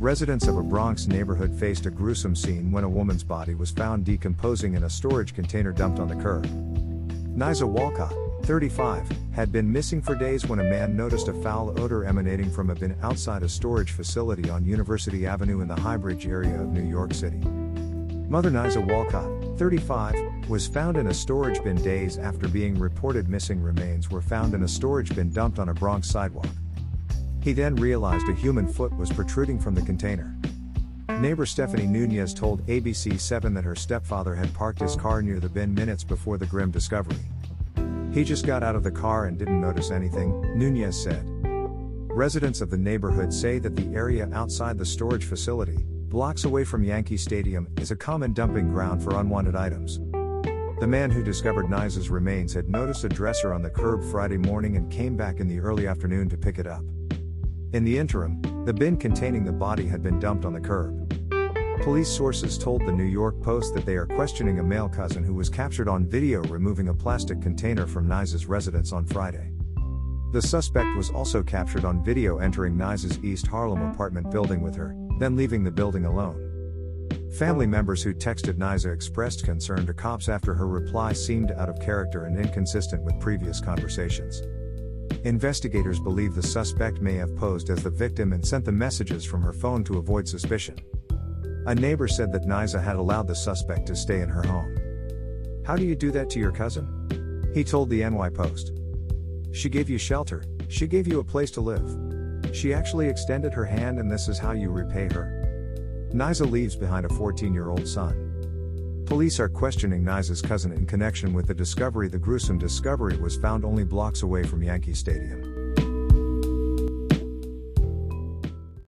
Residents of a Bronx neighborhood faced a gruesome scene when a woman's body was found decomposing in a storage container dumped on the curb. Nisaa Walcott, 35, had been missing for days when a man noticed a foul odor emanating from a bin outside a storage facility on University Avenue in the Highbridge area of New York City. Mother Nisaa Walcott, 35, was found in a storage bin days after being reported missing remains were found in a storage bin dumped on a Bronx sidewalk. He then realized a human foot was protruding from the container. Neighbor Stephanie Nunez told ABC 7 that her stepfather had parked his car near the bin minutes before the grim discovery. He just got out of the car and didn't notice anything, Nunez said. Residents of the neighborhood say that the area outside the storage facility, blocks away from Yankee Stadium, is a common dumping ground for unwanted items. The man who discovered Nisaa's remains had noticed a dresser on the curb Friday morning and came back in the early afternoon to pick it up. In the interim, the bin containing the body had been dumped on the curb. Police sources told the New York Post that they are questioning a male cousin who was captured on video removing a plastic container from Nisaa's residence on Friday. The suspect was also captured on video entering Nisaa's East Harlem apartment building with her, then leaving the building alone. Family members who texted Nisaa expressed concern to cops after her reply seemed out of character and inconsistent with previous conversations. Investigators believe the suspect may have posed as the victim and sent the messages from her phone to avoid suspicion. A neighbor said that Nisaa had allowed the suspect to stay in her home. How do you do that to your cousin? He told the NY Post. She gave you shelter, she gave you a place to live. She actually extended her hand, and this is how you repay her. Nisaa leaves behind a 14 year old son. Police are questioning Nisaa's cousin in connection with the discovery. The gruesome discovery was found only blocks away from Yankee Stadium.